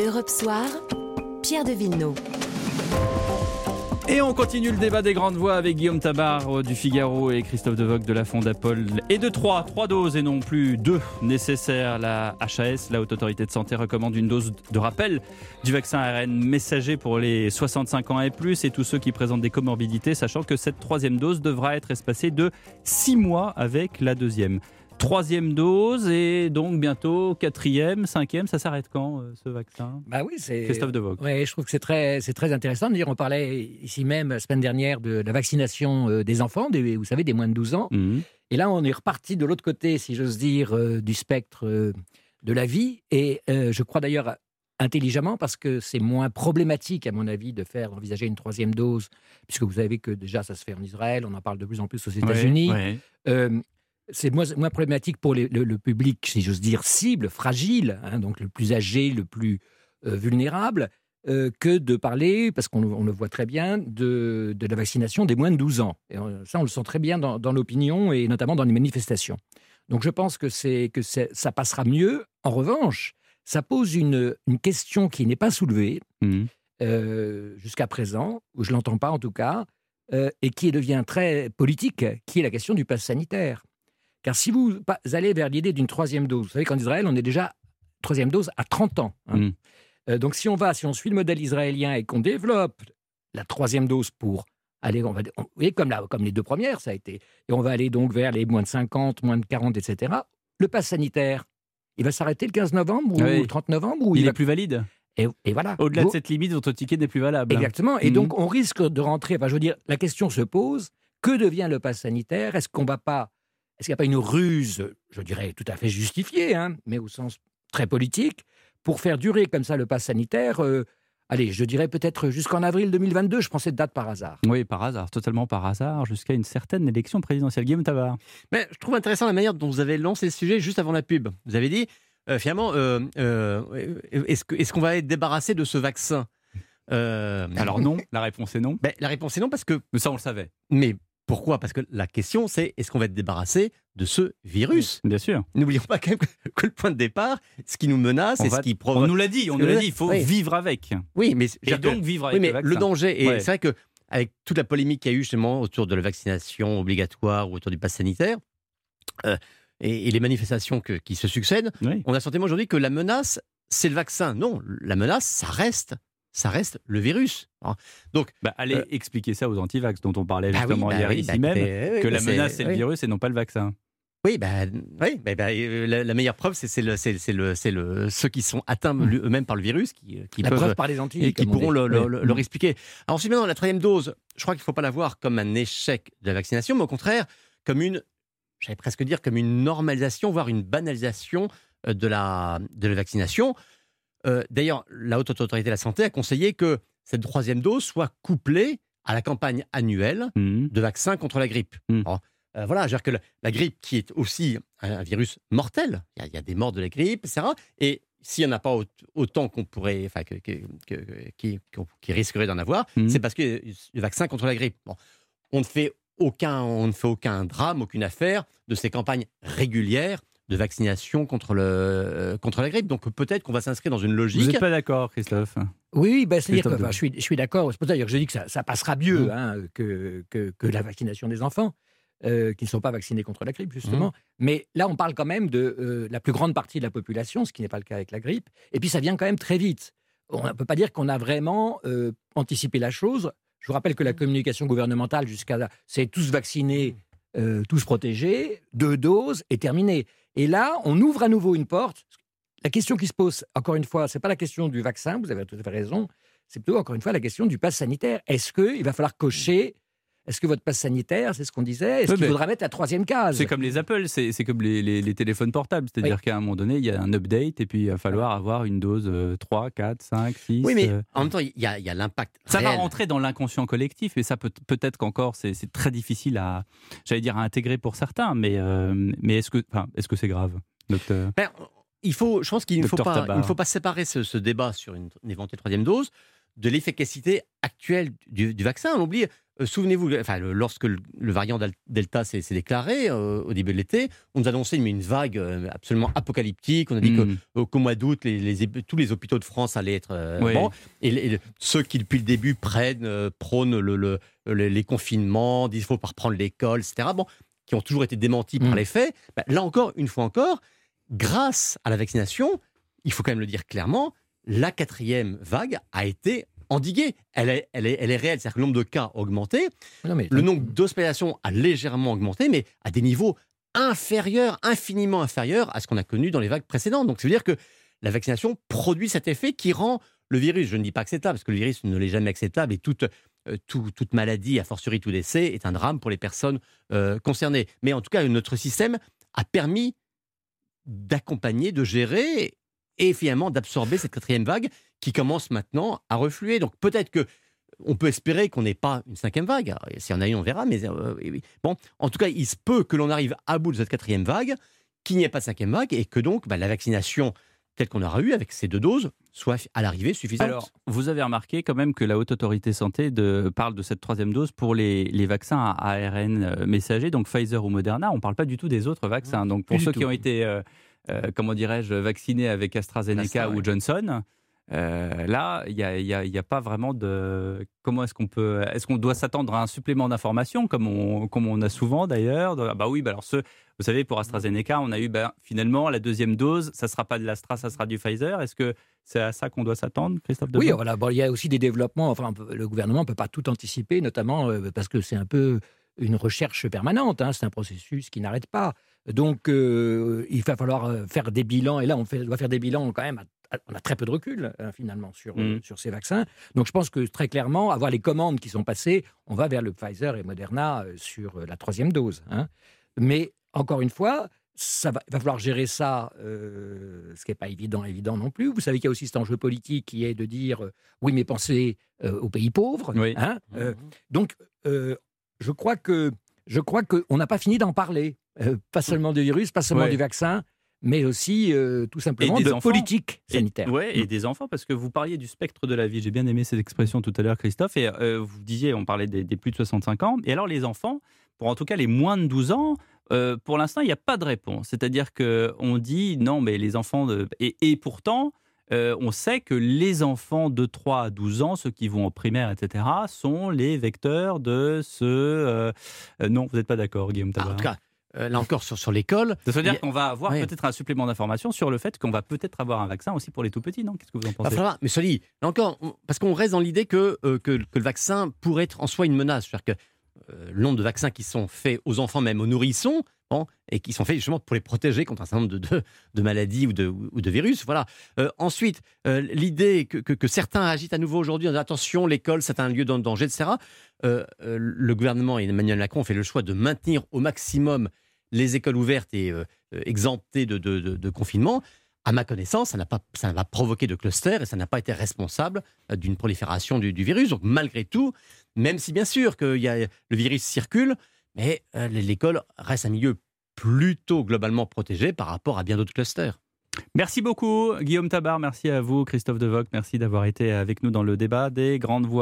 Europe Soir, Pierre de Villeneuve. Et on continue le débat des grandes voix avec Guillaume Tabar euh, du Figaro et Christophe Devoc de la Fondapol. Et de 3, 3 doses et non plus 2 nécessaires. La HAS, la Haute Autorité de Santé, recommande une dose de rappel du vaccin ARN messager pour les 65 ans et plus et tous ceux qui présentent des comorbidités, sachant que cette troisième dose devra être espacée de 6 mois avec la deuxième troisième dose et donc bientôt quatrième, cinquième. Ça s'arrête quand euh, ce vaccin? Bah oui, c'est Christophe Devogue. Oui, je trouve que c'est très, c'est très intéressant de dire. On parlait ici même la semaine dernière de la vaccination euh, des enfants, des, vous savez, des moins de 12 ans. Mhm. Et là, on est reparti de l'autre côté, si j'ose dire, euh, du spectre de la vie. Et je crois d'ailleurs intelligemment parce que c'est moins problématique, à mon avis, de faire envisager une troisième dose, puisque vous savez que déjà ça se fait en Israël, on en parle de plus en plus aux États-Unis. Euh, c'est moins, moins problématique pour les- le, le public, si j'ose dire, cible, fragile, hein, donc le plus âgé, le plus euh, vulnérable, euh, que de parler, parce qu'on le- voit très bien, de, de la vaccination des moins de 12 ans. Et on- ça, on le sent très bien dans, dans l'opinion et notamment dans les manifestations. Donc je pense que, c'est, que ça passera mieux. En revanche, ça pose une, une question qui n'est pas soulevée, euh, jusqu'à présent, ou je l'entends pas en tout cas, euh, et qui devient très politique, qui est la question du pass sanitaire. Car si vous allez vers l'idée d'une troisième dose, vous savez qu'en Israël, on est déjà troisième dose à 30 ans. hein. Mm. Euh, donc si on va, si on suit le modèle israélien et qu'on développe la troisième dose pour aller, on va, on- vous voyez, comme, la- comme les deux premières, ça a été, et on va aller donc vers les moins de 50, moins de 40, etc., le pass sanitaire, il va s'arrêter le 15 novembre ou Oui. le 30 novembre ou Il va- est plus valide. et, et voilà. Au-delà de cette limite, votre ticket n'est plus valable. Exactement. Et donc, on risque de rentrer. Enfin, je veux dire, la question se pose que devient le pass sanitaire? Est-ce qu'on va pas. Est-ce qu'il n'y a pas une ruse, je dirais tout à fait justifiée, hein, mais au sens très politique, pour faire durer comme ça le pass sanitaire euh, Allez, je dirais peut-être jusqu'en avril 2022. Je prends cette date par hasard. Oui, par hasard, totalement par hasard, jusqu'à une certaine élection présidentielle. Guillaume Tabar. Mais je trouve intéressant la manière dont vous avez lancé le sujet juste avant la pub. Vous avez dit, euh, finalement, euh, euh, est-ce que- est-ce qu'on va être débarrassé de ce vaccin? Euh, Alors non, la réponse est non. ben, La réponse est non, parce que. Mais ça, on le savait. Mais pourquoi? Parce que la question, c'est est-ce qu'on va être débarrassé de ce virus? Bien sûr. N'oublions pas quand même que, le point de départ, ce qui nous menace On et va- ce qui On provoque. nous l'a dit, on nous l'a dit, il faut oui. vivre avec. Oui, mais, Et donc vivre avec oui, mais le danger, et Ouais. c'est vrai que avec toute la polémique qu'il y a eu justement autour de la vaccination obligatoire ou autour du pass sanitaire, euh, et, et les manifestations que- qui se succèdent, Oui. on a sentiment aujourd'hui que la menace, c'est le vaccin. Non, la menace, ça reste, ça reste le virus. Hein. Donc, Bah, allez Euh, expliquer ça aux antivax dont on parlait bah oui, justement bah hier oui, ici bah, même, que bah la menace c'est le virus et non pas le vaccin. Oui, bah, oui, bah, bah, euh, la, la meilleure preuve, c'est le, le, le, ceux qui sont atteints Mm. lui- eux-mêmes par le virus, qui, qui la peuvent preuve par les Antilles. et qui pourront dit. le- le- Oui. le- leur expliquer. Alors ensuite, maintenant, la troisième dose, je crois qu'il ne faut pas la voir comme un échec de la vaccination, mais au contraire, comme une, j'allais presque dire, comme une normalisation, voire une banalisation euh, de la, de la vaccination. Euh, D'ailleurs, la Haute Autorité de la Santé a conseillé que cette troisième dose soit couplée à la campagne annuelle Mhm. de vaccins contre la grippe. Mm. Alors, euh, voilà, je veux dire que la, la grippe, qui est aussi un, un virus mortel, il y, a- il y a des morts de la grippe, etc. Et s'il n'y en a pas au- autant qu'on pourrait, enfin, que, que- que- qui, risquerait d'en avoir, Mhm. c'est parce que le vaccin contre la grippe. Bon, on ne fait aucun, on ne fait aucun drame, aucune affaire de ces campagnes régulières de vaccination contre, le, euh, contre la grippe. Donc peut-être qu'on va s'inscrire dans une Vous logique. n'êtes pas d'accord, Christophe? Oui, oui, ben, c'est-à-dire que enfin, je suis, je suis d'accord. C'est pour ça que je dis que ça, ça passera Mm. mieux hein, que, que, que la vaccination des enfants, euh, qui ne sont pas vaccinés contre la grippe, Mm. justement. Mais là, on parle quand même de euh, la plus grande partie de la population, ce qui n'est pas le cas avec la grippe. Et puis, ça vient quand même très vite. On ne peut pas dire qu'on a vraiment euh, anticipé la chose. Je vous rappelle que la communication gouvernementale, jusqu'à là, c'est tous vaccinés, euh, tous protégés, deux doses, et terminé. Et là, on ouvre à nouveau une porte. La question qui se pose, encore une fois, c'est pas la question du vaccin, vous avez tout à fait raison, c'est plutôt, encore une fois, la question du pass sanitaire. Est-ce qu'il va falloir cocher Est-ce que votre pass sanitaire, c'est ce qu'on disait Est-ce Oui, qu'il mais faudra mettre la troisième case? C'est comme les Apple, c'est c'est comme les, les- les téléphones portables. C'est-à-dire qu'à un moment donné, il y a un update et puis il va falloir avoir une dose euh, 3, 4, 5, 6. Oui, mais euh, en même temps, il y a, l'impact. Ça va rentrer dans l'inconscient collectif et ça peut peut-être qu'encore c'est c'est très difficile à, j'allais dire à intégrer pour certains, mais euh, mais est-ce que, est-ce que c'est grave, docteur? Ben, il faut, je pense qu'il ne faut pas, Tabar. il ne faut pas séparer ce, ce débat sur une, une éventuelle troisième dose de l'efficacité actuelle du, du vaccin. On oublie, euh, souvenez-vous, enfin, le- lorsque le, le variant Delta s'est déclaré euh, au début de l'été, on nous annonçait mais une vague euh, absolument apocalyptique. On a dit Mm. au- qu'au mois d'août, les, les hép- tous les hôpitaux de France allaient être Oui. bons. Et, ceux qui, depuis le début, prennent, prônent le, le- le- les confinements, disent qu'il faut pas reprendre l'école, etc., bon, qui ont toujours été démentis par Mm. les faits, bah, là encore, une fois encore, grâce à la vaccination, il faut quand même le dire clairement, la quatrième vague a été endiguée. Elle est, elle est, elle est réelle, c'est-à-dire que le nombre de cas a augmenté, Non, mais- le nombre d'hospitalisations a légèrement augmenté, mais à des niveaux inférieurs, infiniment inférieurs à ce qu'on a connu dans les vagues précédentes. Donc, ça veut dire que la vaccination produit cet effet qui rend le virus, je ne dis pas acceptable, parce que le virus ne l'est jamais acceptable et toute, euh, tout- toute maladie, a fortiori tout décès, est un drame pour les personnes euh, concernées. Mais en tout cas, notre système a permis d'accompagner, de gérer et finalement d'absorber cette quatrième vague qui commence maintenant à refluer. Donc peut-être que on peut espérer qu'on n'ait pas une cinquième vague. Si on a une, on verra. Mais euh, oui, oui. bon, en tout cas, il se peut que l'on arrive à bout de cette quatrième vague, qu'il n'y ait pas de cinquième vague et que donc bah, la vaccination telle qu'on aura eu avec ces deux doses soit à l'arrivée suffisante. Alors, vous avez remarqué quand même que la Haute Autorité Santé de, parle de cette troisième dose pour les, les vaccins à ARN euh, messager, donc Pfizer ou Moderna. On ne parle pas du tout des autres vaccins. Donc, pour Plus ceux tout. qui ont été, euh, euh, comment dirais-je, vaccinés avec AstraZeneca Astra, ou ouais. Johnson, euh, là, il n'y a, pas vraiment de. Comment est-ce qu'on peut. Est-ce qu'on doit s'attendre à un supplément d'informations, comme on, comme on a souvent d'ailleurs Ah Bah oui, bah alors ce, vous savez, pour AstraZeneca, on a eu bah, finalement la deuxième dose, ça ne sera pas de l'Astra, ça sera du Pfizer. Est-ce que c'est à ça qu'on doit s'attendre, Christophe Oui, voilà, bon, il y a aussi des développements. Enfin, le gouvernement ne peut pas tout anticiper, notamment euh, parce que c'est un peu une recherche permanente. hein, c'est un processus qui n'arrête pas. Donc, euh, il va falloir faire des bilans. Et là, on doit faire des bilans quand même. à- on a très peu de recul, hein, finalement, sur, euh, Mhm. sur ces vaccins. Donc, je pense que très clairement, avoir les commandes qui sont passées, on va vers le Pfizer et Moderna euh, sur euh, la troisième dose. hein. Mais, encore une fois, ça va, il va falloir gérer ça, euh, ce qui n'est pas évident, évident non plus. Vous savez qu'il y a aussi cet enjeu politique qui est de dire euh, oui, mais pensez euh, aux pays pauvres. Oui. hein, euh, donc, euh, je crois que je crois qu'on n'a pas fini d'en parler, Euh, pas seulement du virus, pas seulement Ouais. du vaccin, mais aussi euh, tout simplement des de enfants. politique sanitaire. Et, ouais, et des enfants, parce que vous parliez du spectre de la vie. J'ai bien aimé cette expression tout à l'heure, Christophe. Et euh, vous disiez, on parlait des, des plus de 65 ans. Et alors, les enfants, pour en tout cas les moins de 12 ans, euh, pour l'instant, il n'y a pas de réponse. C'est-à-dire qu'on dit non, mais les enfants. De... Et, et pourtant. euh, on sait que les enfants de 3 à 12 ans, ceux qui vont en primaire, etc., sont les vecteurs de ce... euh, euh, non, vous n'êtes pas d'accord, Guillaume Ah, Tabar en tout cas, euh, là encore sur, sur l'école, Ça veut il y dire a- qu'on va avoir Ouais. peut-être un supplément d'information sur le fait qu'on va peut-être avoir un vaccin aussi pour les tout petits, non? Qu'est-ce que vous en pensez? mais cela dit, là encore, on- parce qu'on reste dans l'idée que, euh, que, que le vaccin pourrait être en soi une menace. C'est-à-dire que euh, le nombre de vaccins qui sont faits aux enfants, même aux nourrissons, et qui sont faits justement pour les protéger contre un certain nombre de, maladies ou de, virus. Voilà. Euh, ensuite, euh, l'idée que, certains agitent à nouveau aujourd'hui en disant attention, l'école, c'est un lieu de danger, etc. Euh, le gouvernement et Emmanuel Macron ont fait le choix de maintenir au maximum les écoles ouvertes et exemptées de, confinement. À ma connaissance, ça n'a pas, ça pas provoqué de cluster et ça n'a pas été responsable d'une prolifération du, du virus. Donc malgré tout, même si bien sûr que y a, le virus circule, mais euh, l'école reste un milieu plutôt globalement protégé par rapport à bien d'autres clusters. Merci beaucoup, Guillaume Tabar. Merci à vous, Christophe Devoc. Merci d'avoir été avec nous dans le débat des grandes voix.